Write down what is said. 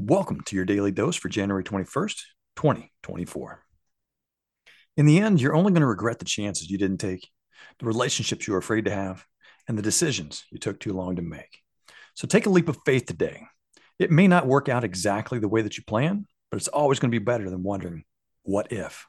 Welcome to your daily dose for January 21st, 2024. In the end, you're only going to regret the chances you didn't take, the relationships you were afraid to have, and the decisions you took too long to make. So take a leap of faith today. It may not work out exactly the way that you plan, but it's always going to be better than wondering, what if?